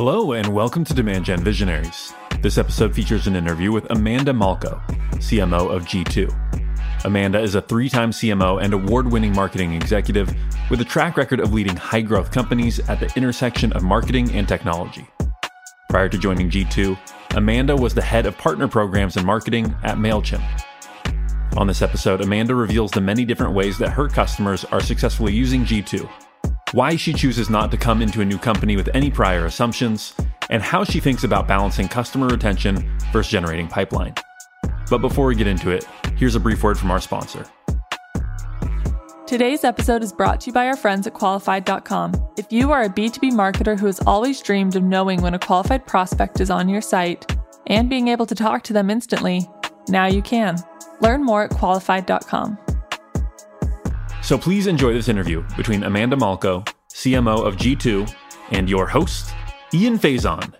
Hello, and welcome to Demand Gen Visionaries. This episode features an interview with Amanda Malko, CMO of G2. Amanda is a three time CMO and award winning marketing executive with a track record of leading high growth companies at the intersection of marketing and technology. Prior to joining G2, Amanda was the head of partner programs and marketing at MailChimp. On this episode, Amanda reveals the many different ways that her customers are successfully using G2 why she chooses not to come into a new company with any prior assumptions, and how she thinks about balancing customer retention versus generating pipeline. But before we get into it, here's a brief word from our sponsor. Today's episode is brought to you by our friends at qualified.com. If you are a B2B marketer who has always dreamed of knowing when a qualified prospect is on your site and being able to talk to them instantly, now you can. Learn more at qualified.com. So please enjoy this interview between Amanda Malko, CMO of G2, and your host, Ian Faison.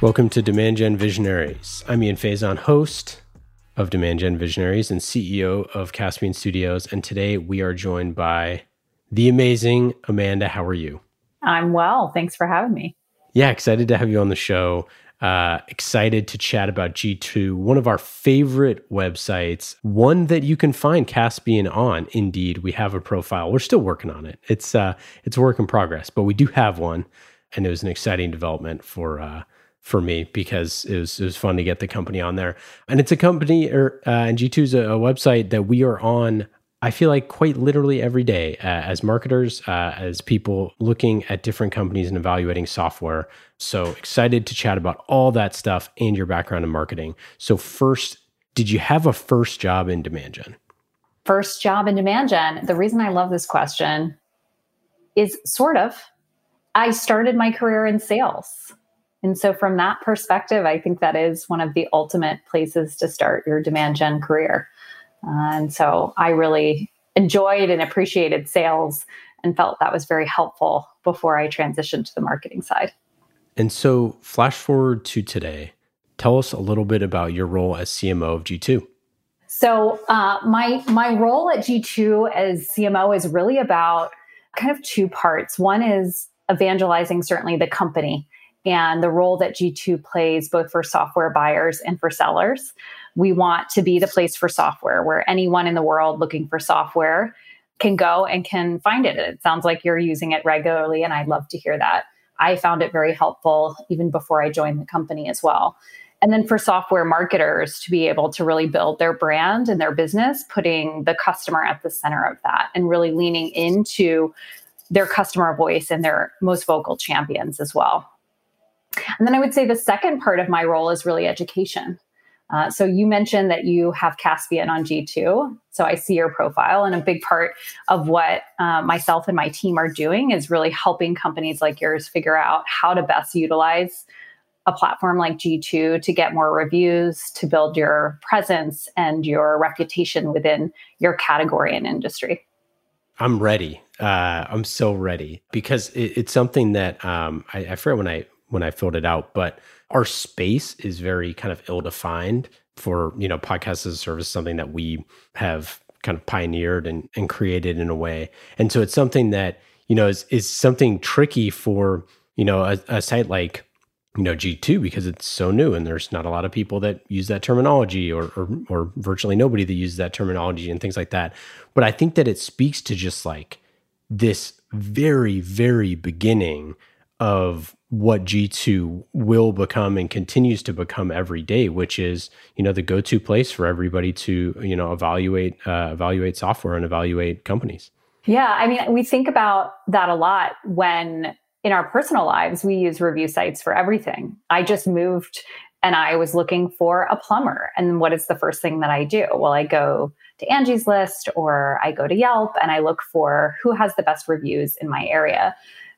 Welcome to Demand Gen Visionaries. I'm Ian Faison, host of Demand Gen Visionaries and CEO of Caspian Studios. And today we are joined by the amazing Amanda. How are you? I'm well. Thanks for having me. Yeah, excited to have you on the show. Uh, excited to chat about G2, one of our favorite websites, one that you can find Caspian on. Indeed, we have a profile. We're still working on it. It's uh, it's work in progress, but we do have one, and it was an exciting development for uh, for me because it was it was fun to get the company on there. And it's a company, or uh, and G2 is a, a website that we are on I feel like quite literally every day uh, as marketers, uh, as people looking at different companies and evaluating software. So excited to chat about all that stuff and your background in marketing. So, first, did you have a first job in demand gen? First job in demand gen. The reason I love this question is sort of, I started my career in sales. And so, from that perspective, I think that is one of the ultimate places to start your demand gen career. And so I really enjoyed and appreciated sales and felt that was very helpful before I transitioned to the marketing side. And so, flash forward to today. Tell us a little bit about your role as CMO of G2. So, uh, my my role at G2 as CMO is really about kind of two parts. One is evangelizing certainly the company and the role that G2 plays both for software buyers and for sellers we want to be the place for software where anyone in the world looking for software can go and can find it. It sounds like you're using it regularly, and I'd love to hear that. I found it very helpful even before I joined the company as well. And then for software marketers to be able to really build their brand and their business, putting the customer at the center of that and really leaning into their customer voice and their most vocal champions as well. And then I would say the second part of my role is really education. Uh, so you mentioned that you have Caspian on G2. So I see your profile, and a big part of what uh, myself and my team are doing is really helping companies like yours figure out how to best utilize a platform like G2 to get more reviews, to build your presence and your reputation within your category and industry. I'm ready. Uh, I'm so ready because it, it's something that um, I, I forget when I when I filled it out, but our space is very kind of ill defined for you know podcast as a service something that we have kind of pioneered and, and created in a way. And so it's something that you know is, is something tricky for you know a, a site like you know g2 because it's so new and there's not a lot of people that use that terminology or, or or virtually nobody that uses that terminology and things like that. But i think that it speaks to just like this very very beginning of what G2 will become and continues to become every day, which is, you know, the go-to place for everybody to, you know, evaluate uh, evaluate software and evaluate companies. Yeah, I mean, we think about that a lot when in our personal lives we use review sites for everything. I just moved and I was looking for a plumber, and what is the first thing that I do? Well, I go to Angie's List or I go to Yelp and I look for who has the best reviews in my area.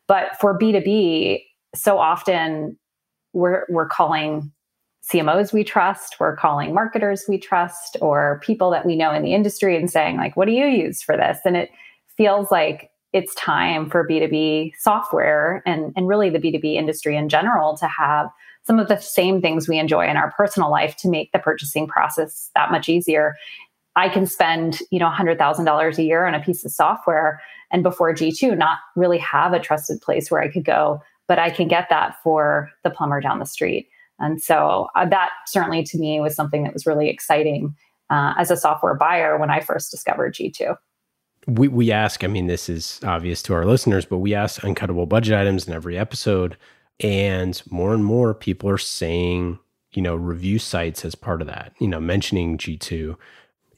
But for B2B, so often we're we're calling CMOs we trust, we're calling marketers we trust, or people that we know in the industry and saying, like, what do you use for this? And it feels like it's time for B2B software and, and really the B2B industry in general to have some of the same things we enjoy in our personal life to make the purchasing process that much easier. I can spend, you know, $100,000 a year on a piece of software and before G2 not really have a trusted place where I could go, but I can get that for the plumber down the street. And so uh, that certainly to me was something that was really exciting uh, as a software buyer when I first discovered G2. We, we ask, I mean, this is obvious to our listeners, but we ask uncuttable budget items in every episode. And more and more people are saying, you know, review sites as part of that, you know, mentioning G2.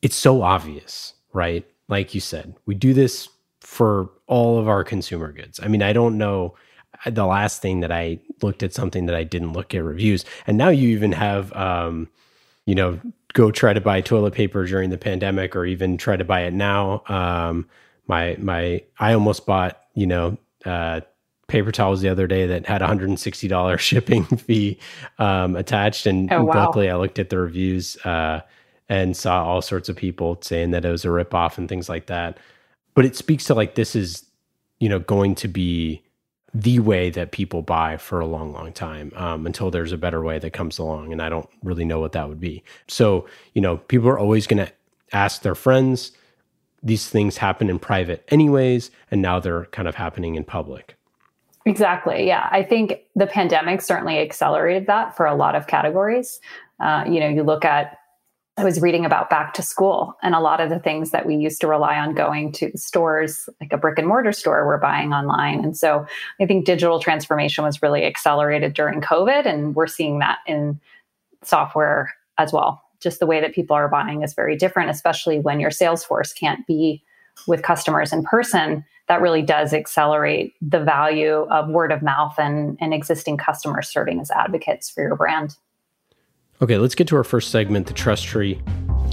It's so obvious, right? Like you said, we do this for all of our consumer goods. I mean, I don't know the last thing that I looked at something that I didn't look at reviews. And now you even have, um, you know, go try to buy toilet paper during the pandemic, or even try to buy it now. Um, my my, I almost bought, you know, uh, paper towels the other day that had $160 shipping fee um, attached, and oh, wow. luckily I looked at the reviews uh, and saw all sorts of people saying that it was a ripoff and things like that. But it speaks to like this is, you know, going to be the way that people buy for a long, long time um, until there's a better way that comes along. And I don't really know what that would be. So, you know, people are always going to ask their friends. These things happen in private, anyways, and now they're kind of happening in public. Exactly. Yeah. I think the pandemic certainly accelerated that for a lot of categories. Uh, you know, you look at I was reading about back to school and a lot of the things that we used to rely on going to the stores, like a brick and mortar store, we're buying online. And so I think digital transformation was really accelerated during COVID. And we're seeing that in software as well. Just the way that people are buying is very different, especially when your sales force can't be with customers in person. That really does accelerate the value of word of mouth and, and existing customers serving as advocates for your brand. Okay, let's get to our first segment the trust tree.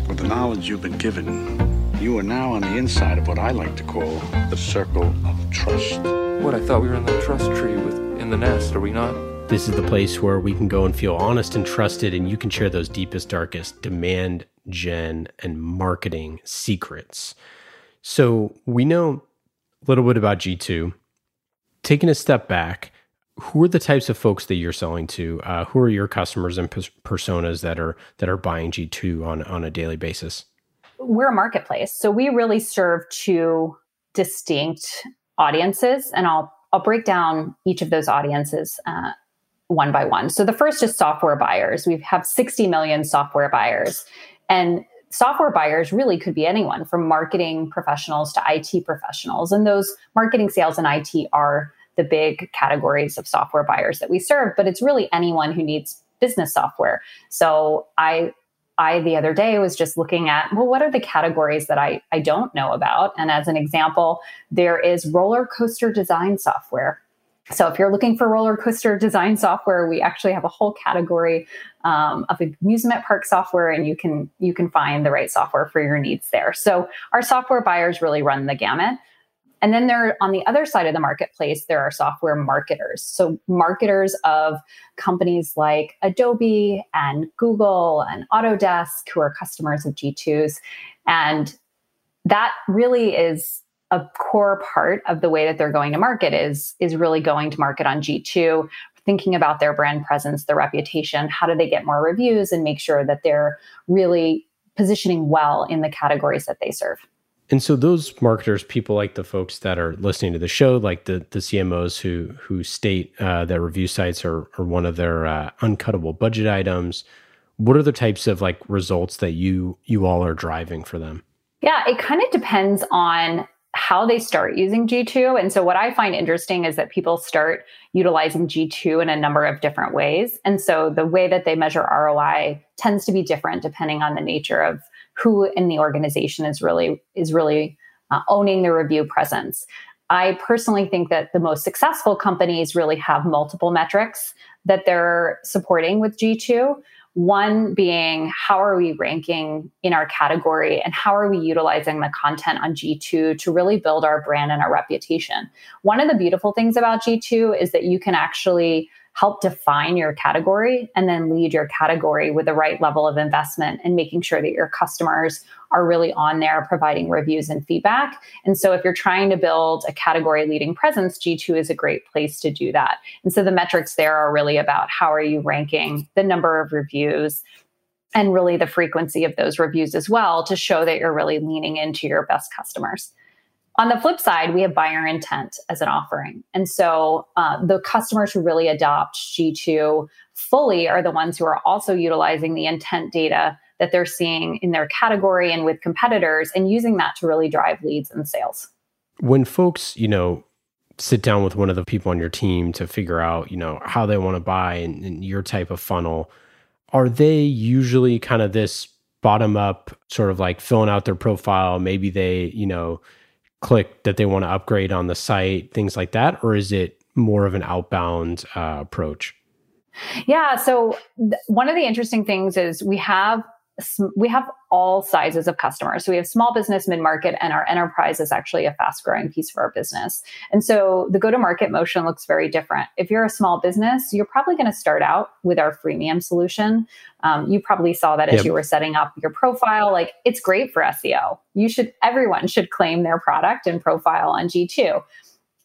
With the knowledge you've been given, you are now on the inside of what I like to call the circle of trust. What? I thought we were in the trust tree with in the nest, are we not? This is the place where we can go and feel honest and trusted, and you can share those deepest, darkest demand gen and marketing secrets. So we know a little bit about G2. Taking a step back, who are the types of folks that you're selling to? Uh, who are your customers and personas that are that are buying G2 on on a daily basis? We're a marketplace, so we really serve two distinct audiences, and I'll I'll break down each of those audiences uh, one by one. So the first is software buyers. We have 60 million software buyers, and software buyers really could be anyone from marketing professionals to IT professionals, and those marketing, sales, and IT are the big categories of software buyers that we serve, but it's really anyone who needs business software. So I I the other day was just looking at, well, what are the categories that I, I don't know about? And as an example, there is roller coaster design software. So if you're looking for roller coaster design software, we actually have a whole category um, of amusement park software, and you can you can find the right software for your needs there. So our software buyers really run the gamut. And then there on the other side of the marketplace, there are software marketers. So marketers of companies like Adobe and Google and Autodesk who are customers of G2s. And that really is a core part of the way that they're going to market is, is really going to market on G2, thinking about their brand presence, their reputation, how do they get more reviews and make sure that they're really positioning well in the categories that they serve. And so those marketers, people like the folks that are listening to the show, like the the CMOs who who state uh, that review sites are, are one of their uh, uncuttable budget items. What are the types of like results that you you all are driving for them? Yeah, it kind of depends on how they start using G2. And so what I find interesting is that people start utilizing G2 in a number of different ways. And so the way that they measure ROI tends to be different depending on the nature of who in the organization is really is really uh, owning the review presence. I personally think that the most successful companies really have multiple metrics that they're supporting with G2. One being how are we ranking in our category and how are we utilizing the content on G2 to really build our brand and our reputation? One of the beautiful things about G2 is that you can actually help define your category and then lead your category with the right level of investment and making sure that your customers are really on there providing reviews and feedback. And so if you're trying to build a category leading presence, G2 is a great place to do that. And so the metrics there are really about how are you ranking, the number of reviews, and really the frequency of those reviews as well to show that you're really leaning into your best customers. On the flip side, we have buyer intent as an offering. And so uh, the customers who really adopt G2 fully are the ones who are also utilizing the intent data that they're seeing in their category and with competitors and using that to really drive leads and sales. When folks, you know, sit down with one of the people on your team to figure out, you know, how they want to buy and your type of funnel, are they usually kind of this bottom up sort of like filling out their profile? Maybe they, you know, click that they want to upgrade on the site, things like that? Or is it more of an outbound uh, approach? Yeah. So th- one of the interesting things is we have we have all sizes of customers. So we have small business, mid market, and our enterprise is actually a fast growing piece of our business. And so the go to market motion looks very different. If you're a small business, you're probably going to start out with our freemium solution. Um, you probably saw that as yep. you were setting up your profile. Like it's great for SEO. You should, everyone should claim their product and profile on G2.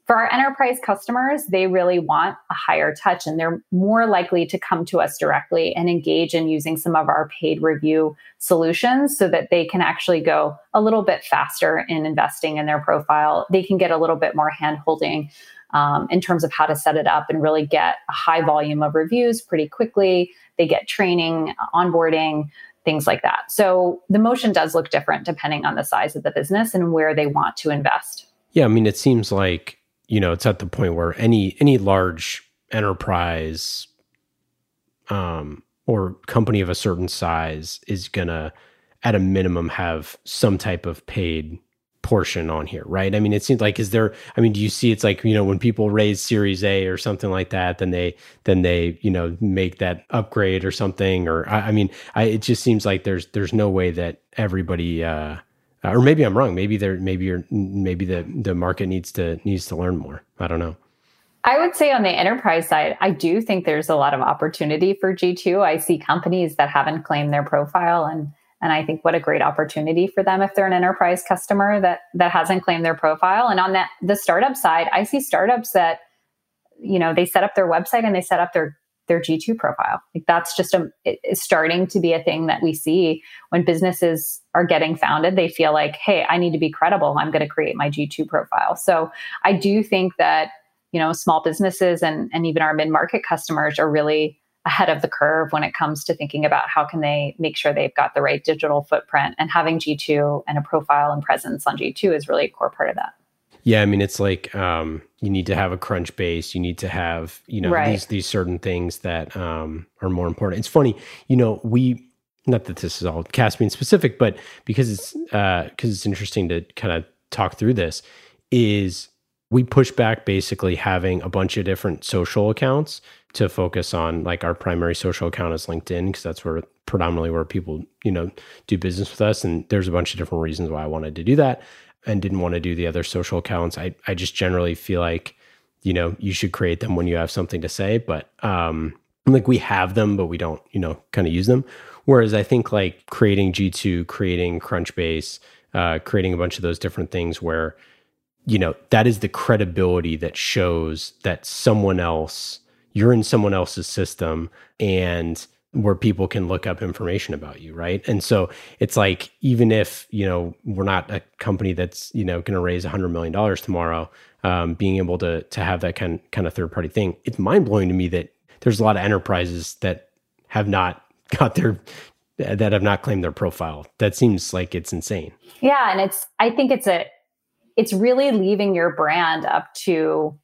For our enterprise customers, they really want a higher touch and they're more likely to come to us directly and engage in using some of our paid review solutions so that they can actually go a little bit faster in investing in their profile. They can get a little bit more hand holding um, in terms of how to set it up and really get a high volume of reviews pretty quickly. They get training, onboarding, things like that. So the motion does look different depending on the size of the business and where they want to invest. Yeah, I mean, it seems like you know, it's at the point where any any large enterprise um, or company of a certain size is gonna, at a minimum, have some type of paid portion on here, right? I mean, it seems like is there? I mean, do you see? It's like you know when people raise Series A or something like that, then they then they you know make that upgrade or something. Or I, I mean, I, it just seems like there's there's no way that everybody. Uh, uh, or maybe I'm wrong. Maybe there, maybe you're, maybe the the market needs to needs to learn more. I don't know. I would say on the enterprise side, I do think there's a lot of opportunity for G2. I see companies that haven't claimed their profile and and I think what a great opportunity for them if they're an enterprise customer that that hasn't claimed their profile. And on that the startup side, I see startups that you know, they set up their website and they set up their their G2 profile. Like that's just a it's starting to be a thing that we see when businesses are getting founded. They feel like, hey, I need to be credible. I'm going to create my G2 profile. So I do think that you know small businesses and and even our mid market customers are really ahead of the curve when it comes to thinking about how can they make sure they've got the right digital footprint and having G2 and a profile and presence on G2 is really a core part of that. Yeah, I mean it's like um, you need to have a Crunchbase. you need to have you know right. these these certain things that um, are more important. It's funny, you know, we not that this is all Caspian specific, but because it's because uh, it's interesting to kind of talk through this is we push back basically having a bunch of different social accounts to focus on like our primary social account is LinkedIn because that's where predominantly where people you know do business with us and there's a bunch of different reasons why I wanted to do that and didn't want to do the other social accounts. I, I just generally feel like, you know, you should create them when you have something to say, but um like we have them, but we don't, you know, kind of use them. Whereas I think like creating G2, creating Crunchbase, uh, creating a bunch of those different things where, you know, that is the credibility that shows that someone else, you're in someone else's system and where people can look up information about you right? And so it's like even if you know we're not a company that's you know going to raise a 100 million dollars tomorrow um, being able to to have that kind kind of third party thing it's mind blowing to me that there's a lot of enterprises that have not got their that have not claimed their profile. That seems like it's insane. Yeah and it's i think it's a it's really leaving your brand up to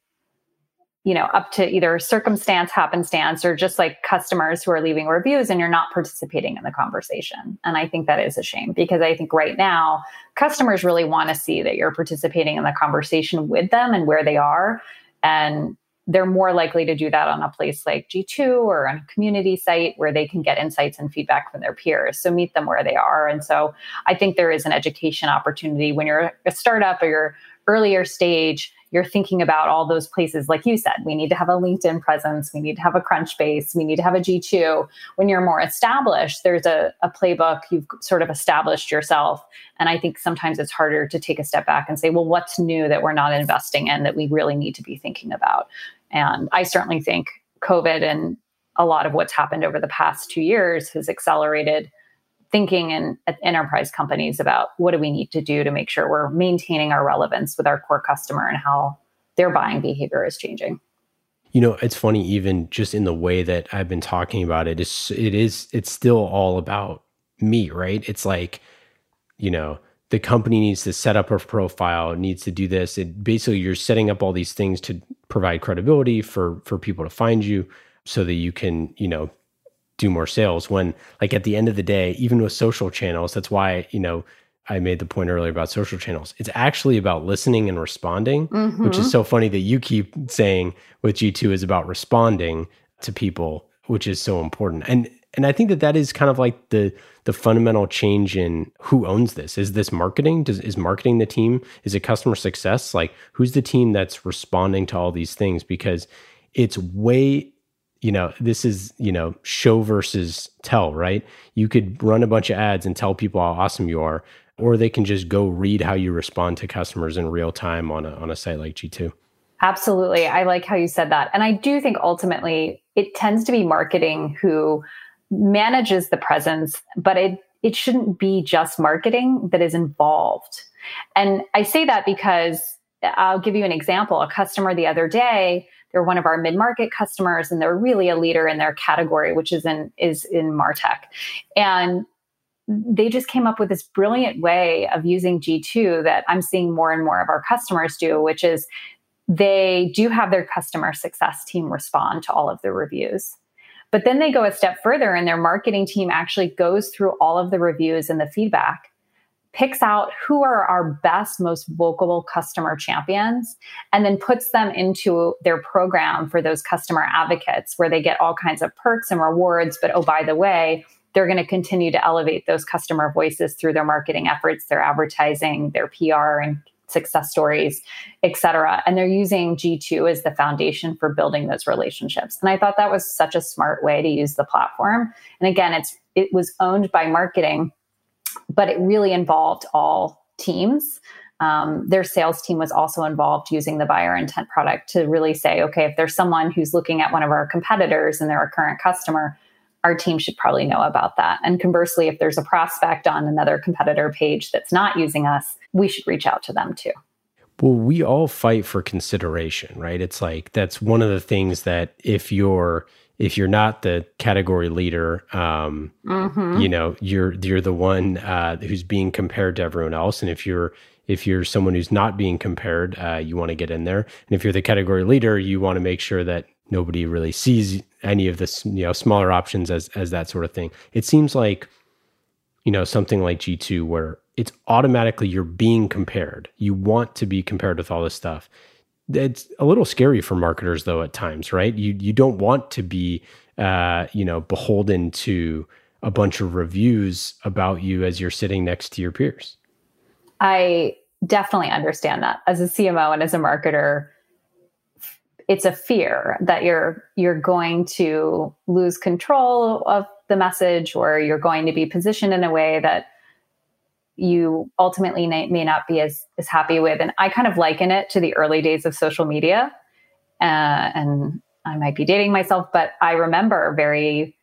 you know, up to either circumstance, happenstance, or just like customers who are leaving reviews and you're not participating in the conversation. And I think that is a shame because I think right now customers really want to see that you're participating in the conversation with them and where they are. And they're more likely to do that on a place like G2 or on a community site where they can get insights and feedback from their peers. So meet them where they are. And so I think there is an education opportunity when you're a startup or you're earlier stage you're thinking about all those places. Like you said we need to have a linkedin presence. We need to have a crunchbase we need to have a g2 when you're more established there's a, a playbook. You've sort of established yourself. And i think sometimes it's harder to take a step back and say well what's new that we're not investing in that we really need to be thinking about? And i certainly think covid and a lot of what's happened over the past two years has accelerated thinking in enterprise companies about what do we need to do to make sure we're maintaining our relevance with our core customer and how their buying behavior is changing. You know, it's funny even just in the way that I've been talking about it is it is it's still all about me, right? It's like, you know, the company needs to set up a profile, needs to do this. It basically you're setting up all these things to provide credibility for for people to find you so that you can, you know, do more sales when like at the end of the day even with social channels that's why you know i made the point earlier about social channels. It's actually about listening and responding mm-hmm. which is mm-hmm. so funny that you keep saying with g2 is about responding to people which is so important. And and i think that that is kind of like the the fundamental change in who owns this. Is this marketing? Does, is marketing the team? Is it customer success? Like who's the team that's responding to all these things? Because it's way you know, this is, you know, show versus tell, right? You could run a bunch of ads and tell people how awesome you are, or they can just go read how you respond to customers in real time on a, on a site like G2. Absolutely. I like how you said that. And I do think ultimately it tends to be marketing who manages the presence, but it, it shouldn't be just marketing that is involved. And I say that because I'll give you an example. A customer the other day they're one of our mid-market customers and they're really a leader in their category, which is in is in Martech. And they just came up with this brilliant way of using G2 that I'm seeing more and more of our customers do, which is they do have their customer success team respond to all of the reviews. But then they go a step further and their marketing team actually goes through all of the reviews and the feedback picks out who are our best, most vocal customer champions, and then puts them into their program for those customer advocates where they get all kinds of perks and rewards. But oh, by the way, they're going to continue to elevate those customer voices through their marketing efforts, their advertising, their PR and success stories, et cetera. And they're using G2 as the foundation for building those relationships. And I thought that was such a smart way to use the platform. And again, it's it was owned by marketing but it really involved all teams. Um, their sales team was also involved using the buyer intent product to really say, okay, if there's someone who's looking at one of our competitors and they're a current customer, our team should probably know about that. And conversely, if there's a prospect on another competitor page that's not using us, we should reach out to them too. Well, we all fight for consideration, right? It's like that's one of the things that if you're if you're not the category leader, um, mm-hmm. you know, you're you're the one uh, who's being compared to everyone else. And if you're if you're someone who's not being compared, uh, you want to get in there. And if you're the category leader, you want to make sure that nobody really sees any of the you know smaller options as as that sort of thing. It seems like you know something like G two where it's automatically you're being compared. You want to be compared with all this stuff it's a little scary for marketers though at times right? You you don't want to be uh, you know beholden to a bunch of reviews about you as you're sitting next to your peers. I definitely understand that. As a cmo and as a marketer it's a fear that you're you're going to lose control of the message or you're going to be positioned in a way that you ultimately may, not be as, as happy with. And I kind of liken it to the early days of social media. Uh, and I might be dating myself, but I remember very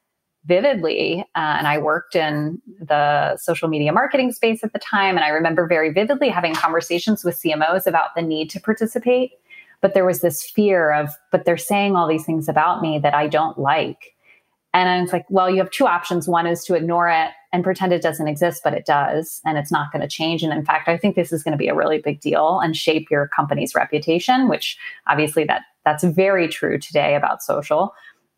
vividly, uh, and I worked in the social media marketing space at the time. And I remember very vividly having conversations with CMOs about the need to participate. But there was this fear of, but they're saying all these things about me that I don't like. And I was like, well, you have two options. One is to ignore it and pretend it doesn't exist, but it does, and it's not going to change. And in fact, I think this is going to be a really big deal and shape your company's reputation, which obviously that that's very true today about social.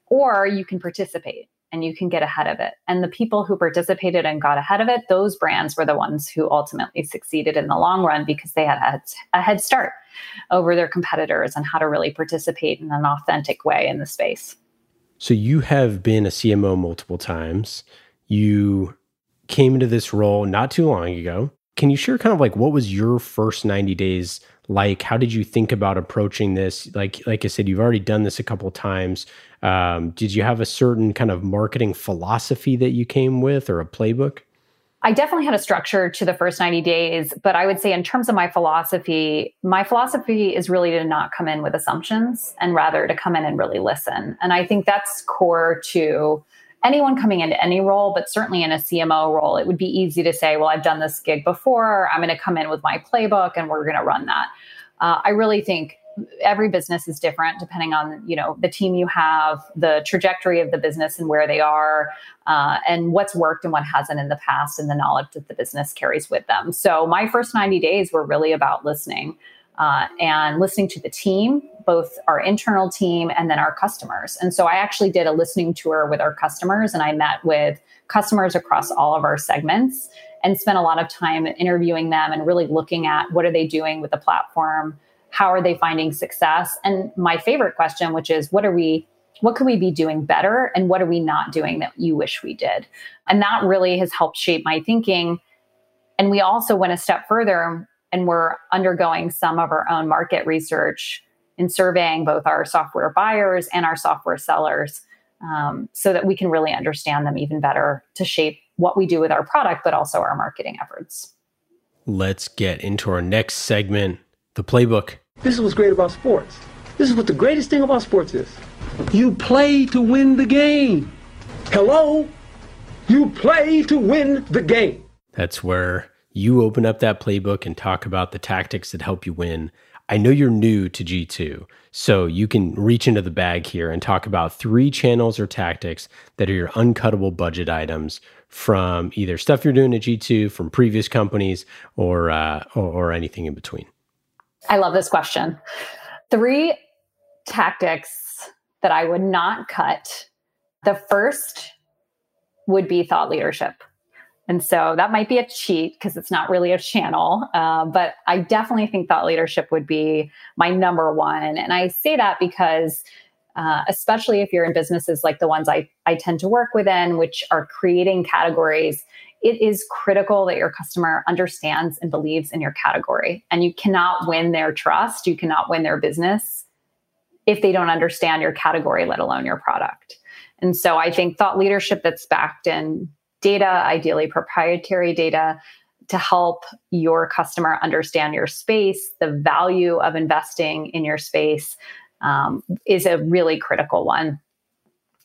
Or you can participate and you can get ahead of it. And the people who participated and got ahead of it, those brands were the ones who ultimately succeeded in the long run because they had a head start over their competitors and how to really participate in an authentic way in the space. So you have been a CMO multiple times. You came into this role not too long ago. Can you share kind of like what was your first 90 days like? How did you think about approaching this? Like like I said, you've already done this a couple of times. Um, did you have a certain kind of marketing philosophy that you came with or a playbook? I definitely had a structure to the first 90 days, but I would say, in terms of my philosophy, my philosophy is really to not come in with assumptions and rather to come in and really listen. And I think that's core to anyone coming into any role, but certainly in a CMO role, it would be easy to say, well, I've done this gig before. I'm going to come in with my playbook and we're going to run that. Uh, I really think every business is different depending on you know the team you have the trajectory of the business and where they are uh, and what's worked and what hasn't in the past and the knowledge that the business carries with them. So my first 90 days were really about listening uh, and listening to the team both our internal team and then our customers. And so i actually did a listening tour with our customers and i met with customers across all of our segments and spent a lot of time interviewing them and really looking at what are they doing with the platform how are they finding success? And my favorite question which is what are we what could we be doing better? And what are we not doing that you wish we did? And that really has helped shape my thinking. And we also went a step further and we're undergoing some of our own market research in surveying both our software buyers and our software sellers um, so that we can really understand them even better to shape what we do with our product but also our marketing efforts. Let's get into our next segment the playbook this is what's great about sports. This is what the greatest thing about sports is. You play to win the game. Hello? You play to win the game. That's where you open up that playbook and talk about the tactics that help you win. I know you're new to G2, so you can reach into the bag here and talk about three channels or tactics that are your uncuttable budget items from either stuff you're doing at G2, from previous companies, or, uh, or, or anything in between. I love this question. Three tactics that I would not cut. The first would be thought leadership. And so that might be a cheat because it's not really a channel. Uh, but I definitely think thought leadership would be my number one. And I say that because, uh, especially if you're in businesses like the ones I, I tend to work within, which are creating categories it is critical that your customer understands and believes in your category. And you cannot win their trust, you cannot win their business if they don't understand your category, let alone your product. And so I think thought leadership that's backed in data, ideally proprietary data, to help your customer understand your space, the value of investing in your space um, is a really critical one.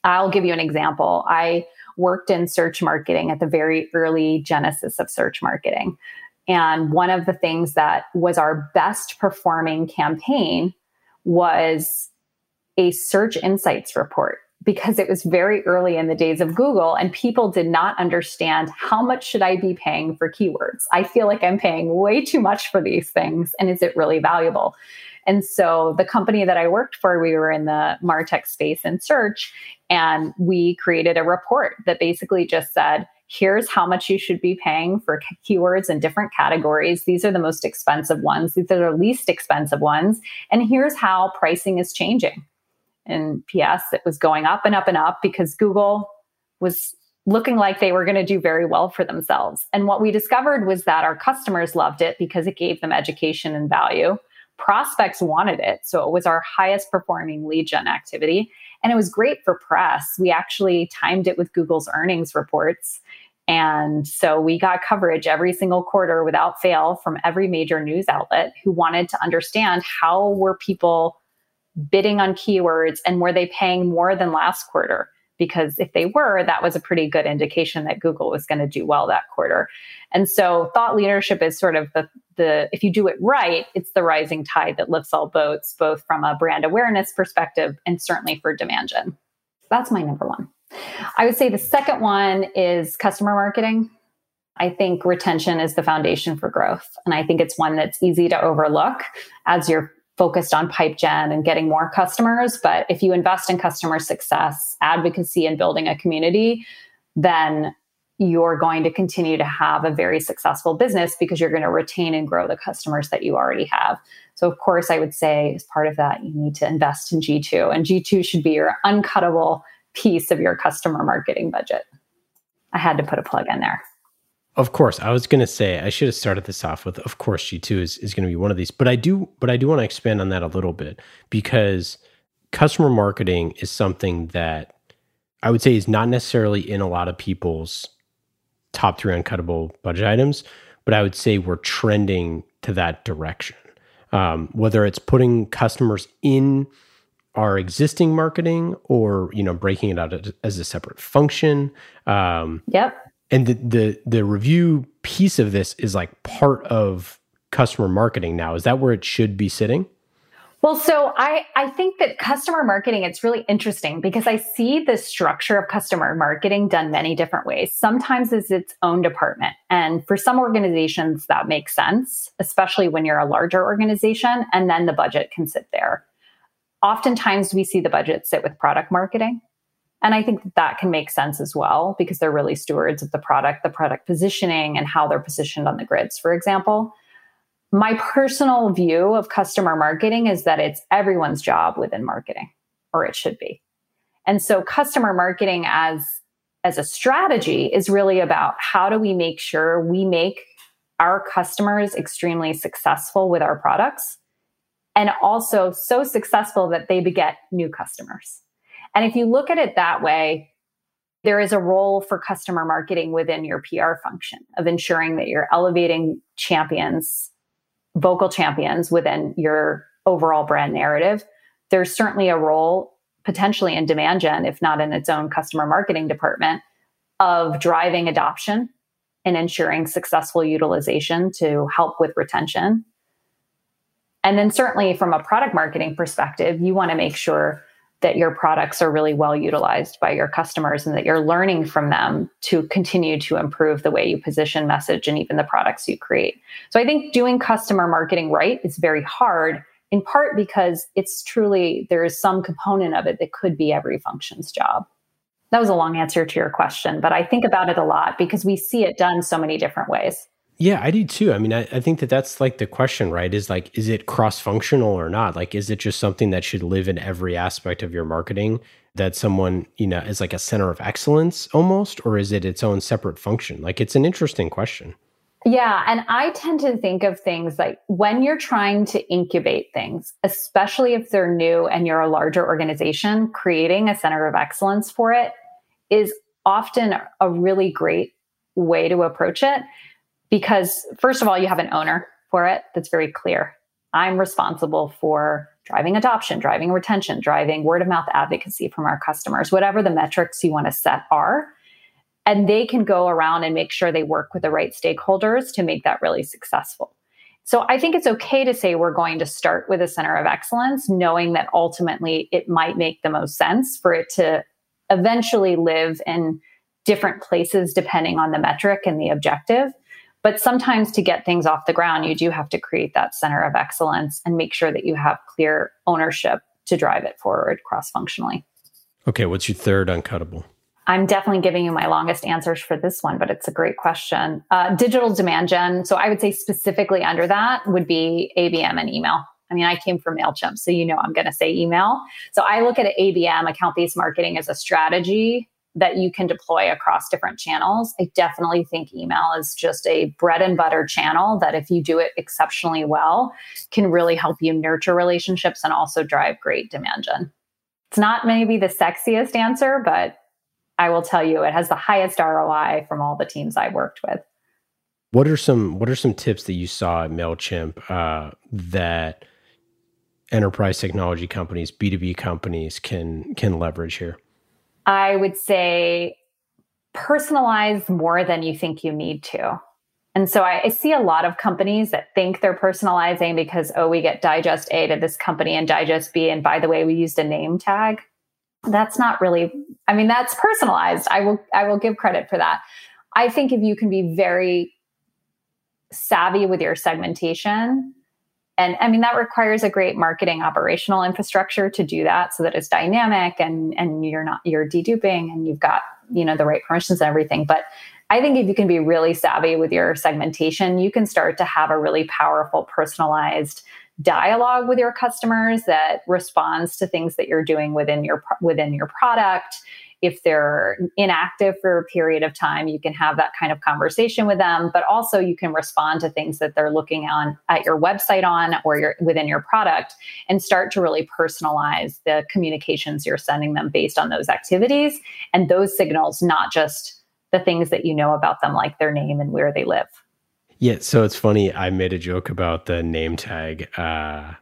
I'll give you an example. I worked in search marketing at the very early genesis of search marketing. And one of the things that was our best performing campaign was a search insights report because it was very early in the days of Google and people did not understand how much should I be paying for keywords. I feel like I'm paying way too much for these things and is it really valuable? And so the company that I worked for, we were in the Martech space and search, and we created a report that basically just said, here's how much you should be paying for keywords in different categories. These are the most expensive ones, these are the least expensive ones. And here's how pricing is changing. And PS, it was going up and up and up because Google was looking like they were going to do very well for themselves. And what we discovered was that our customers loved it because it gave them education and value prospects wanted it. So it was our highest performing lead gen activity. And it was great for press. We actually timed it with Google's earnings reports. And so we got coverage every single quarter without fail from every major news outlet who wanted to understand how were people bidding on keywords and were they paying more than last quarter? Because if they were, that was a pretty good indication that Google was going to do well that quarter. And so thought leadership is sort of the, the if you do it right, it's the rising tide that lifts all boats, both from a brand awareness perspective and certainly for demand gen. That's my number one. I would say the second one is customer marketing. I think retention is the foundation for growth. And I think it's one that's easy to overlook as you're focused on pipe gen and getting more customers. But if you invest in customer success, advocacy, and building a community, then you're going to continue to have a very successful business because you're going to retain and grow the customers that you already have. So, of course, I would say as part of that, you need to invest in G2, and G2 should be your uncuttable piece of your customer marketing budget. I had to put a plug in there. Of course, I was going to say I should have started this off with. Of course, G two is, is going to be one of these, but I do, but I do want to expand on that a little bit because customer marketing is something that I would say is not necessarily in a lot of people's top three uncuttable budget items, but I would say we're trending to that direction. Um, whether it's putting customers in our existing marketing or you know breaking it out as a separate function. Um, yep and the, the the review piece of this is like part of customer marketing now. Is that where it should be sitting? Well so i i think that customer marketing it's really interesting because i see the structure of customer marketing done many different ways. Sometimes as its own department. And for some organizations that makes sense especially when you're a larger organization and then the budget can sit there. Oftentimes we see the budget sit with product marketing and I think that, that can make sense as well because they're really stewards of the product, the product positioning, and how they're positioned on the grids, for example. My personal view of customer marketing is that it's everyone's job within marketing, or it should be. And so customer marketing as as a strategy is really about how do we make sure we make our customers extremely successful with our products and also so successful that they beget new customers. And if you look at it that way, there is a role for customer marketing within your PR function of ensuring that you're elevating champions, vocal champions within your overall brand narrative. There's certainly a role potentially in demand gen, if not in its own customer marketing department, of driving adoption and ensuring successful utilization to help with retention. And then, certainly, from a product marketing perspective, you want to make sure that your products are really well utilized by your customers and that you're learning from them to continue to improve the way you position message and even the products you create. So I think doing customer marketing right is very hard in part because it's truly there is some component of it that could be every function's job. That was a long answer to your question, but I think about it a lot because we see it done so many different ways. Yeah, I do too. I mean, I, I think that that's like the question, right? Is like, is it cross functional or not? Like, is it just something that should live in every aspect of your marketing that someone, you know, is like a center of excellence almost? Or is it its own separate function? Like, it's an interesting question. Yeah. And I tend to think of things like when you're trying to incubate things, especially if they're new and you're a larger organization, creating a center of excellence for it is often a really great way to approach it because first of all, you have an owner for it that's very clear. I'm responsible for driving adoption, driving retention, driving word of mouth advocacy from our customers, whatever the metrics you want to set are. And they can go around and make sure they work with the right stakeholders to make that really successful. So I think it's okay to say we're going to start with a center of excellence, knowing that ultimately it might make the most sense for it to eventually live in different places depending on the metric and the objective. But sometimes to get things off the ground, you do have to create that center of excellence and make sure that you have clear ownership to drive it forward cross functionally. Okay, what's your third uncuttable? I'm definitely giving you my longest answers for this one, but it's a great question. Uh, digital demand gen. So I would say specifically under that would be ABM and email. I mean, I came from MailChimp, so you know I'm going to say email. So I look at ABM, account based marketing, as a strategy that you can deploy across different channels. I definitely think email is just a bread and butter channel that, if you do it exceptionally well, can really help you nurture relationships and also drive great demand gen. It's not maybe the sexiest answer, but I will tell you it has the highest ROI from all the teams I worked with. What are some What are some tips that you saw at Mailchimp uh, that enterprise technology companies, B two B companies can can leverage here? I would say personalize more than you think you need to. And so I, I, see a lot of companies that think they're personalizing because, oh, we get digest A to this company and digest B. And by the way, we used a name tag. That's not really, I mean, that's personalized. I will, I will give credit for that. I think if you can be very savvy with your segmentation and I mean that requires a great marketing operational infrastructure to do that so that it's dynamic and and you're not you're deduping and you've got, you know, the right permissions and everything. But I think if you can be really savvy with your segmentation, you can start to have a really powerful personalized dialogue with your customers that responds to things that you're doing within your within your product if they're inactive for a period of time you can have that kind of conversation with them but also you can respond to things that they're looking on at your website on or your within your product and start to really personalize the communications you're sending them based on those activities and those signals not just the things that you know about them like their name and where they live yeah, so it's funny. I made a joke about the name tag uh,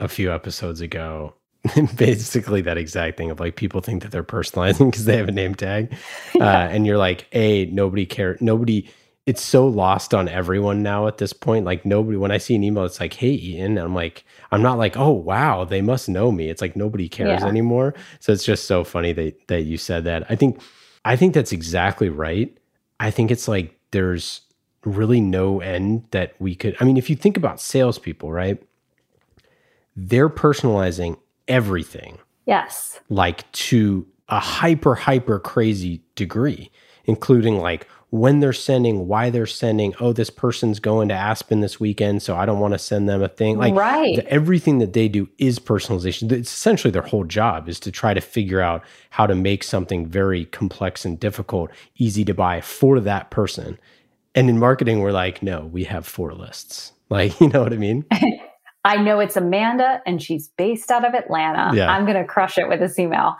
a few episodes ago. Basically, that exact thing of like people think that they're personalizing because they have a name tag, uh, and you're like, a nobody care, nobody. It's so lost on everyone now at this point. Like nobody. When I see an email, it's like, "Hey, Ian," I'm like, I'm not like, "Oh, wow, they must know me." It's like nobody cares yeah. anymore. So it's just so funny that that you said that. I think, I think that's exactly right. I think it's like there's really no end that we could. I mean, if you think about salespeople, right? They're personalizing everything. Yes. Like to a hyper, hyper crazy degree, including like when they're sending, why they're sending. Oh, this person's going to Aspen this weekend, so I don't want to send them a thing. Like right. The, everything that they do is personalization. It's essentially their whole job is to try to figure out how to make something very complex and difficult easy to buy for that person. And in marketing, we're like, no, we have four lists. Like, you know what I mean? I know it's Amanda and she's based out of Atlanta. Yeah. I'm going to crush it with this email.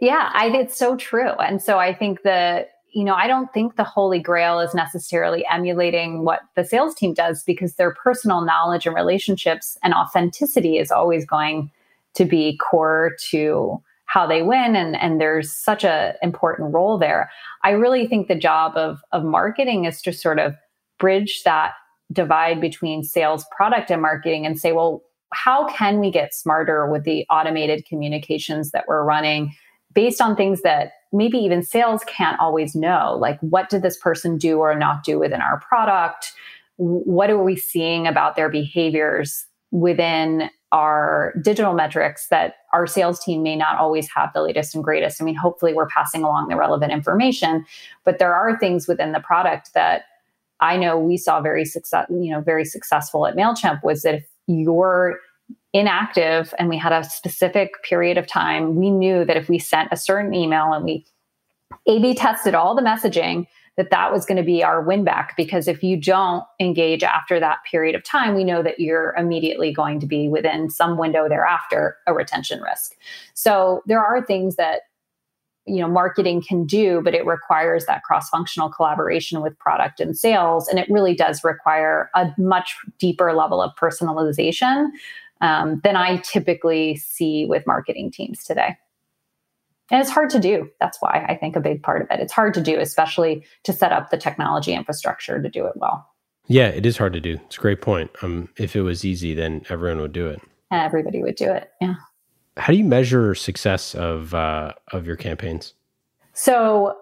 Yeah, I it's so true. And so I think the, you know, I don't think the holy grail is necessarily emulating what the sales team does because their personal knowledge and relationships and authenticity is always going to be core to how they win and and there's such a important role there i really think the job of of marketing is to sort of bridge that divide between sales product and marketing and say well how can we get smarter with the automated communications that we're running based on things that maybe even sales can't always know like what did this person do or not do within our product what are we seeing about their behaviors within our digital metrics that our sales team may not always have the latest and greatest. I mean, hopefully we're passing along the relevant information, but there are things within the product that I know we saw very success, you know, very successful at MailChimp was that if you're inactive and we had a specific period of time, we knew that if we sent a certain email and we A-B tested all the messaging, that that was going to be our win back. Because if you don't engage after that period of time we know that you're immediately going to be within some window thereafter a retention risk. So there are things that you know marketing can do but it requires that cross functional collaboration with product and sales and it really does require a much deeper level of personalization um, than i typically see with marketing teams today and it's hard to do. That's why I think a big part of it. It's hard to do, especially to set up the technology infrastructure to do it well. Yeah, it is hard to do. It's a great point. Um, if it was easy, then everyone would do it. Everybody would do it. Yeah. How do you measure success of uh, of your campaigns? So,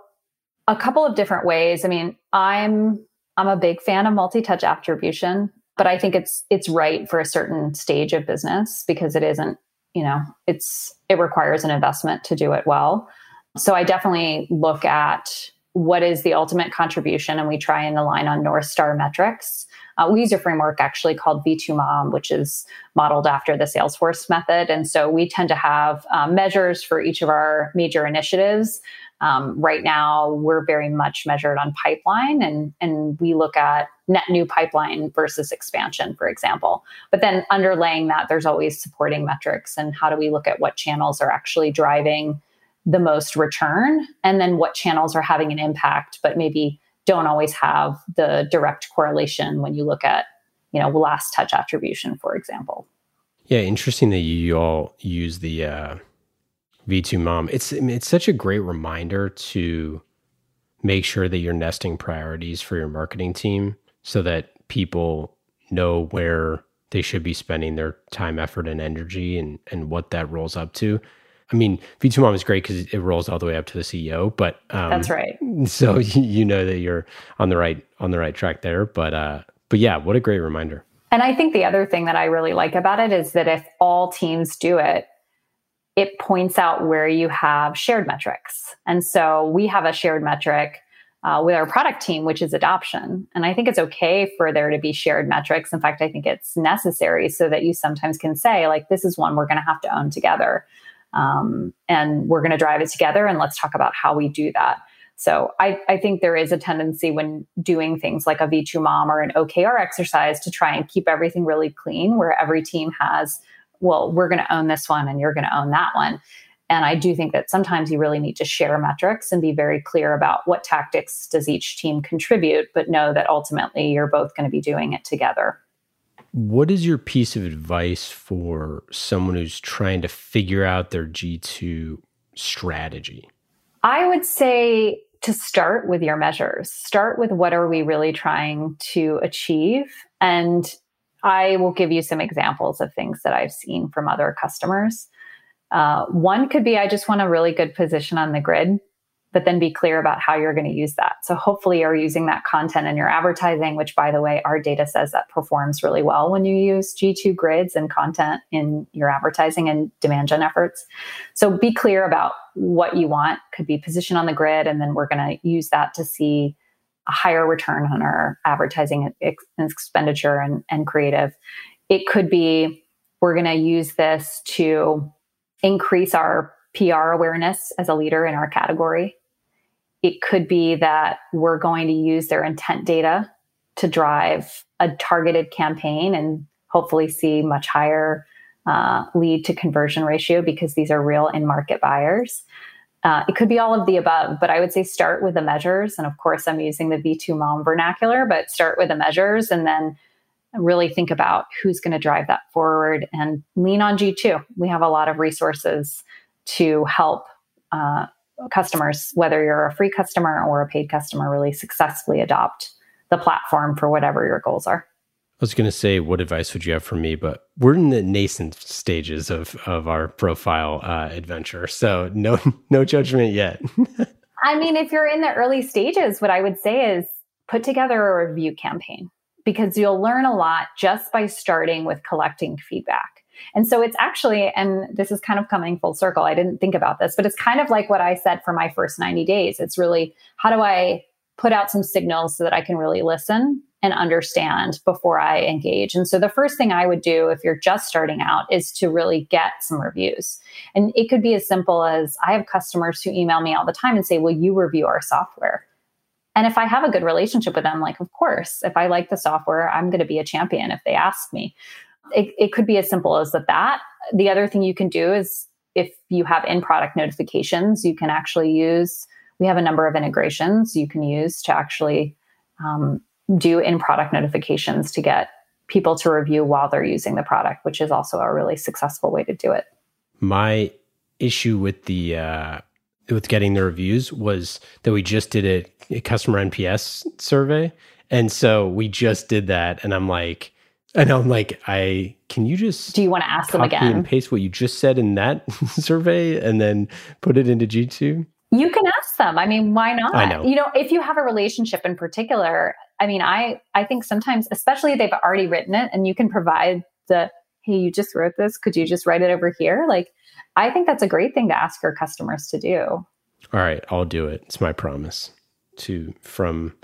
a couple of different ways. I mean, I'm I'm a big fan of multi-touch attribution, but I think it's it's right for a certain stage of business because it isn't you know it's it requires an investment to do it well so i definitely look at what is the ultimate contribution and we try and align on north star metrics uh, we use a framework actually called v2mom which is modeled after the salesforce method and so we tend to have uh, measures for each of our major initiatives um, right now, we're very much measured on pipeline, and and we look at net new pipeline versus expansion, for example. But then underlaying that, there's always supporting metrics, and how do we look at what channels are actually driving the most return, and then what channels are having an impact, but maybe don't always have the direct correlation when you look at you know last touch attribution, for example. Yeah, interesting that you all use the uh, V2 Mom. It's it's such a great reminder to make sure that you're nesting priorities for your marketing team so that people know where they should be spending their time, effort, and energy and and what that rolls up to. I mean, V2 Mom is great because it rolls all the way up to the CEO, but um, that's right. So you know that you're on the right on the right track there. But uh, but yeah, what a great reminder. And I think the other thing that I really like about it is that if all teams do it, it points out where you have shared metrics. And so we have a shared metric uh, with our product team, which is adoption. And I think it's okay for there to be shared metrics. In fact, I think it's necessary so that you sometimes can say, like, this is one we're going to have to own together. Um, and we're going to drive it together. And let's talk about how we do that. So I, I think there is a tendency when doing things like a V2 mom or an OKR exercise to try and keep everything really clean, where every team has, well, we're going to own this one and you're going to own that one. And I do think that sometimes you really need to share metrics and be very clear about what tactics does each team contribute, but know that ultimately you're both going to be doing it together. What is your piece of advice for someone who's trying to figure out their G2 strategy? I would say to start with your measures. Start with what are we really trying to achieve? And I will give you some examples of things that I've seen from other customers. Uh, one could be I just want a really good position on the grid but then be clear about how you're going to use that. So hopefully you're using that content in your advertising, which by the way, our data says that performs really well when you use G2 grids and content in your advertising and demand gen efforts. So be clear about what you want, could be position on the grid, and then we're going to use that to see a higher return on our advertising ex- expenditure and, and creative. It could be we're going to use this to increase our PR awareness as a leader in our category. It could be that we're going to use their intent data to drive a targeted campaign and hopefully see much higher uh, lead to conversion ratio because these are real in market buyers. Uh, it could be all of the above, but I would say start with the measures. And of course, I'm using the V2 mom vernacular, but start with the measures and then really think about who's going to drive that forward and lean on G2. We have a lot of resources to help uh, customers, whether you're a free customer or a paid customer, really successfully adopt the platform for whatever your goals are. I was going to say, what advice would you have for me? But we're in the nascent stages of of our profile uh, adventure, so no no judgment yet. I mean, if you're in the early stages, what I would say is put together a review campaign because you'll learn a lot just by starting with collecting feedback. And so it's actually, and this is kind of coming full circle. I didn't think about this, but it's kind of like what I said for my first 90 days. It's really how do I put out some signals so that I can really listen and understand before I engage. And so the first thing I would do if you're just starting out is to really get some reviews. And it could be as simple as I have customers who email me all the time and say, Will you review our software? And if I have a good relationship with them, like, of course, if I like the software, I'm going to be a champion if they ask me it, it could be as simple as that. The other thing you can do is if you have in product notifications, you can actually use, we have a number of integrations you can use to actually um, do in product notifications to get people to review while they're using the product, which is also a really successful way to do it. My issue with the, uh, with getting the reviews was that we just did a, a customer NPS survey. And so we just did that. And I'm like, and I'm like, I can you just do you want to ask them again and paste what you just said in that survey and then put it into G2? You can ask them. I mean, why not? I know. You know, if you have a relationship in particular, I mean, I I think sometimes, especially they've already written it, and you can provide the hey, you just wrote this. Could you just write it over here? Like, I think that's a great thing to ask your customers to do. All right, I'll do it. It's my promise to from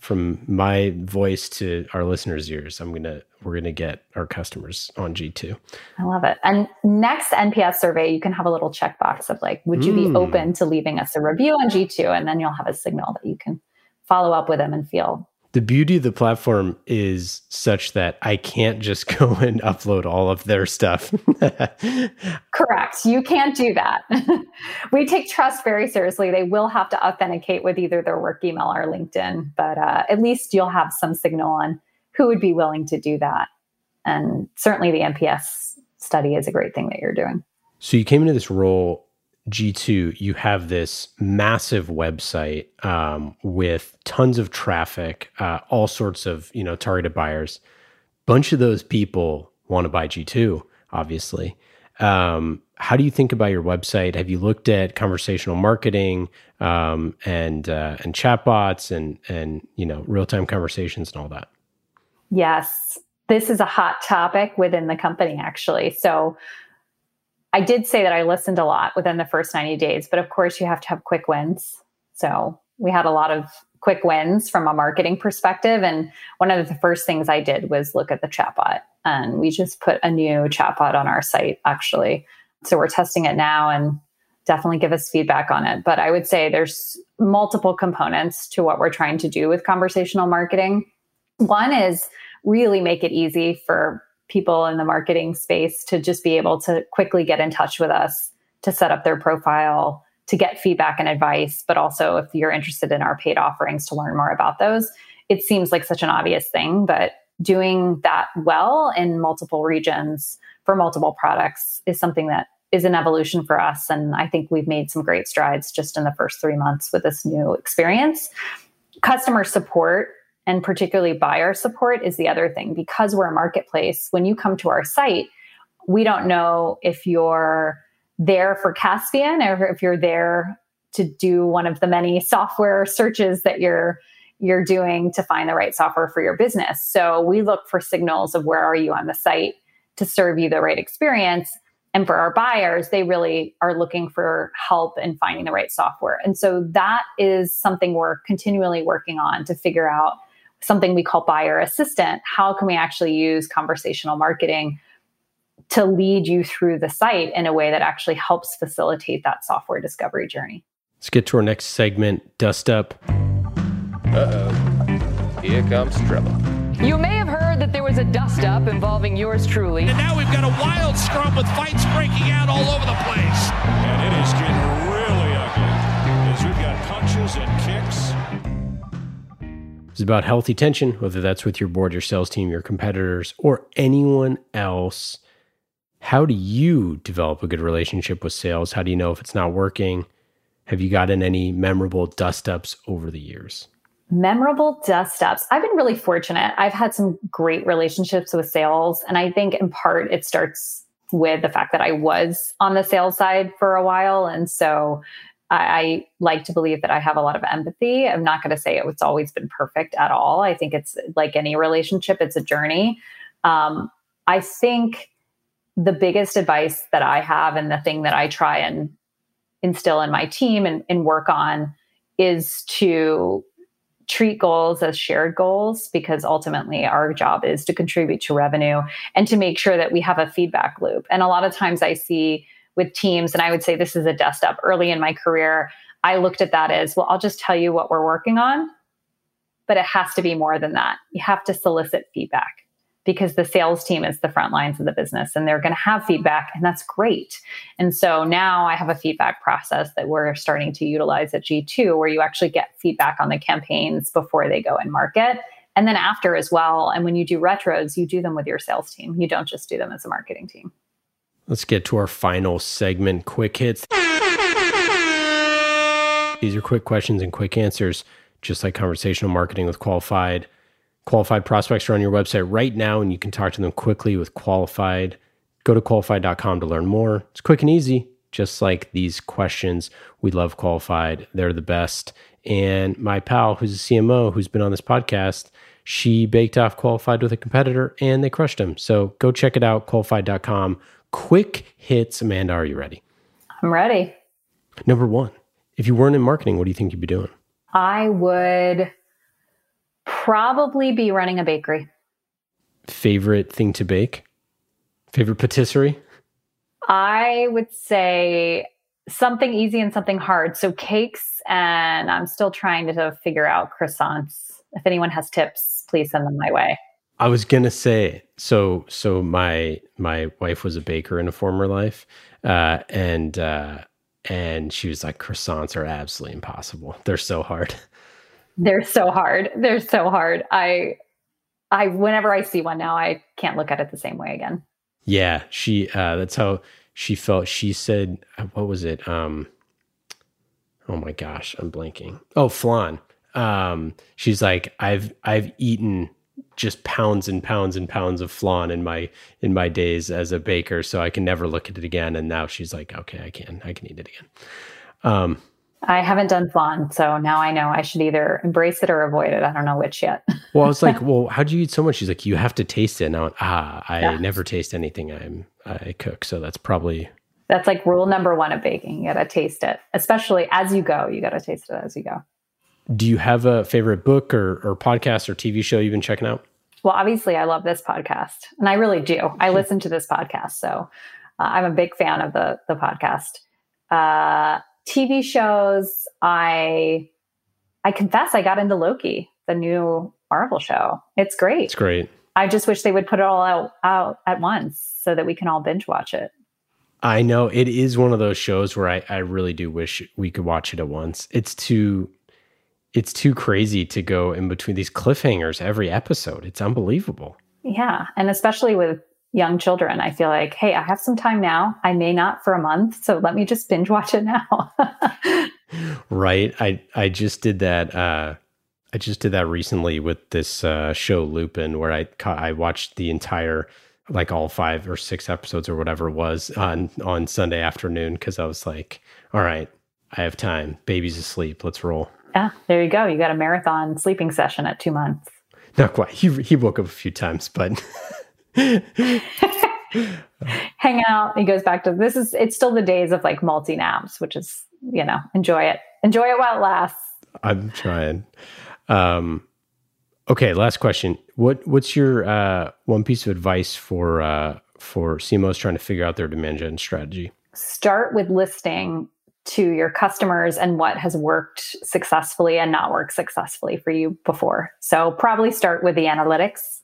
from my voice to our listeners' ears. I'm gonna we're gonna get our customers on G2. I love it. And next NPS survey, you can have a little checkbox of like, would you mm. be open to leaving us a review on G2? And then you'll have a signal that you can follow up with them and feel the beauty of the platform is such that I can't just go and upload all of their stuff. Correct. You can't do that. we take trust very seriously. They will have to authenticate with either their work email or LinkedIn, but uh, at least you'll have some signal on who would be willing to do that. And certainly the NPS study is a great thing that you're doing. So you came into this role G2, you have this massive website um, with tons of traffic, uh, all sorts of you know targeted buyers. Bunch of those people want to buy G2, obviously. Um, how do you think about your website? Have you looked at conversational marketing um, and uh, and chatbots and and you know real time conversations and all that? Yes, this is a hot topic within the company, actually. So I did say that I listened a lot within the first 90 days, but of course, you have to have quick wins. So we had a lot of quick wins from a marketing perspective. And one of the first things I did was look at the chatbot. And we just put a new chatbot on our site, actually. So we're testing it now and definitely give us feedback on it. But I would say there's multiple components to what we're trying to do with conversational marketing. One is really make it easy for people in the marketing space to just be able to quickly get in touch with us to set up their profile to get feedback and advice. But also if you're interested in our paid offerings to learn more about those it seems like such an obvious thing but doing that well in multiple regions for multiple products is something that is an evolution for us. And i think we've made some great strides just in the first three months with this new experience. Customer support and particularly buyer support is the other thing. Because we're a marketplace when you come to our site we don't know if you're there for caspian or if you're there to do one of the many software searches that you're you're doing to find the right software for your business. So we look for signals of where are you on the site to serve you the right experience. And for our buyers they really are looking for help in finding the right software. And so that is something we're continually working on to figure out something we call buyer assistant. How can we actually use conversational marketing to lead you through the site in a way that actually helps facilitate that software discovery journey? Let's get to our next segment Dust Up. Uh oh. Here comes trouble. You may have heard that there was a dust up involving yours truly. And now we've got a wild scrum with fights breaking out all over the place. About healthy tension, whether that's with your board, your sales team, your competitors, or anyone else. How do you develop a good relationship with sales? How do you know if it's not working? Have you gotten any memorable dust ups over the years? Memorable dust ups. I've been really fortunate. I've had some great relationships with sales. And I think in part it starts with the fact that I was on the sales side for a while. And so I, I like to believe that I have a lot of empathy. I'm not going to say it's always been perfect at all. I think it's like any relationship, it's a journey. Um, I think the biggest advice that I have and the thing that I try and instill in my team and, and work on is to treat goals as shared goals because ultimately our job is to contribute to revenue and to make sure that we have a feedback loop. And a lot of times I see with teams. And I would say this is a dust up early in my career. I looked at that as well, I'll just tell you what we're working on, but it has to be more than that. You have to solicit feedback because the sales team is the front lines of the business and they're going to have feedback, and that's great. And so now I have a feedback process that we're starting to utilize at G2 where you actually get feedback on the campaigns before they go in market. And then after as well. And when you do retros, you do them with your sales team. You don't just do them as a marketing team. Let's get to our final segment quick hits. These are quick questions and quick answers, just like conversational marketing with qualified. Qualified prospects are on your website right now, and you can talk to them quickly with qualified. Go to qualified.com to learn more. It's quick and easy, just like these questions. We love qualified, they're the best. And my pal, who's a CMO, who's been on this podcast, she baked off qualified with a competitor and they crushed him. So go check it out, qualified.com quick hits. Amanda, are you ready? I'm ready. Number one, if you weren't in marketing, what do you think you'd be doing? I would probably be running a bakery. Favorite thing to bake? Favorite patisserie? I would say something easy and something hard. So cakes, and I'm still trying to figure out croissants. If anyone has tips, please send them my way. I was gonna say so. So my my wife was a baker in a former life, uh, and uh, and she was like, croissants are absolutely impossible. They're so hard. They're so hard. They're so hard. I I whenever I see one now, I can't look at it the same way again. Yeah, she. Uh, that's how she felt. She said, uh, "What was it?" Um, oh my gosh, I'm blanking. Oh, flan. Um, she's like, "I've I've eaten." Just pounds and pounds and pounds of flan in my in my days as a baker so i can never look at it again and now she's like okay i can i can eat it again um I haven't done flan, so now I know I should either embrace it or avoid it. I don't know which yet. well, I was like, well, how do you eat so much? She's like, you have to taste it. And I went, ah, I Yeah. never taste anything I'm I cook, so that's probably That's like rule number one of baking. You got to taste it, especially as you go. You got to taste it as you go. Do you have a favorite book or, or podcast or TV show you've been checking out? Well, obviously, I love this podcast, and I really do. I listen to this podcast, so uh, I'm a big fan of the the podcast. Uh, TV shows, I I confess, I got into Loki, the new Marvel show. It's great. It's great. I just wish they would put it all out out at once so that we can all binge watch it. I know it is one of those shows where I, I really do wish we could watch it at once. It's too it's too crazy to go in between these cliffhangers every episode. It's unbelievable. Yeah, and especially with young children, I feel like, hey, I have some time now. I may not for a month, so let me just binge watch it now. Right. I I just did that uh I just did that recently with this uh show Lupin where I ca- I watched the entire like all five or six episodes or whatever it was on on Sunday afternoon cuz I was like, all right, I have time. Baby's asleep. Let's roll. Yeah, there you go. You got a marathon sleeping session at two months. Not quite. He he woke up a few times, but Hang out. He goes back to this is it's still the days of like multi naps, which is you know enjoy it, enjoy it while it lasts. I'm trying. Um, okay, last question. What what's your uh, one piece of advice for uh, for CMOs trying to figure out their demand gen strategy? Start with listing to your customers and what has worked successfully and not worked successfully for you before. So probably start with the analytics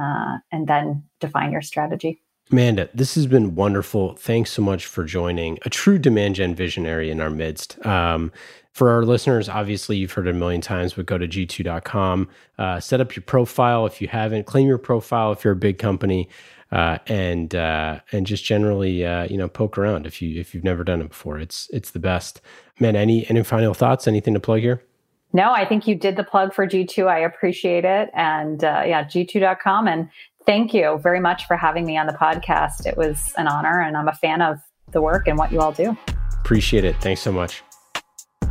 uh, and then define your strategy. Amanda, this has been wonderful. Thanks so much for joining a true demand gen visionary in our midst. Um, for our listeners, obviously you've heard it a million times, but go to g2.com, uh, set up your profile if you haven't, claim your profile if you're a big company, uh, and uh, and just generally uh, you know poke around if you if you've never done it before. It's it's the best. Man, any any final thoughts? Anything to plug here? No, I think you did the plug for G2. I appreciate it. And uh, yeah, g2.com. And thank you very much for having me on the podcast. It was an honor, and I'm a fan of the work and what you all do. Appreciate it. Thanks so much.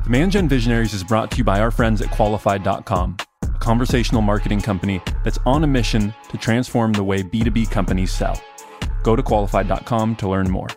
Demand Gen Visionaries is brought to you by our friends at Qualified.com, a conversational marketing company that's on a mission to transform the way B2B companies sell. Go to Qualified.com to learn more.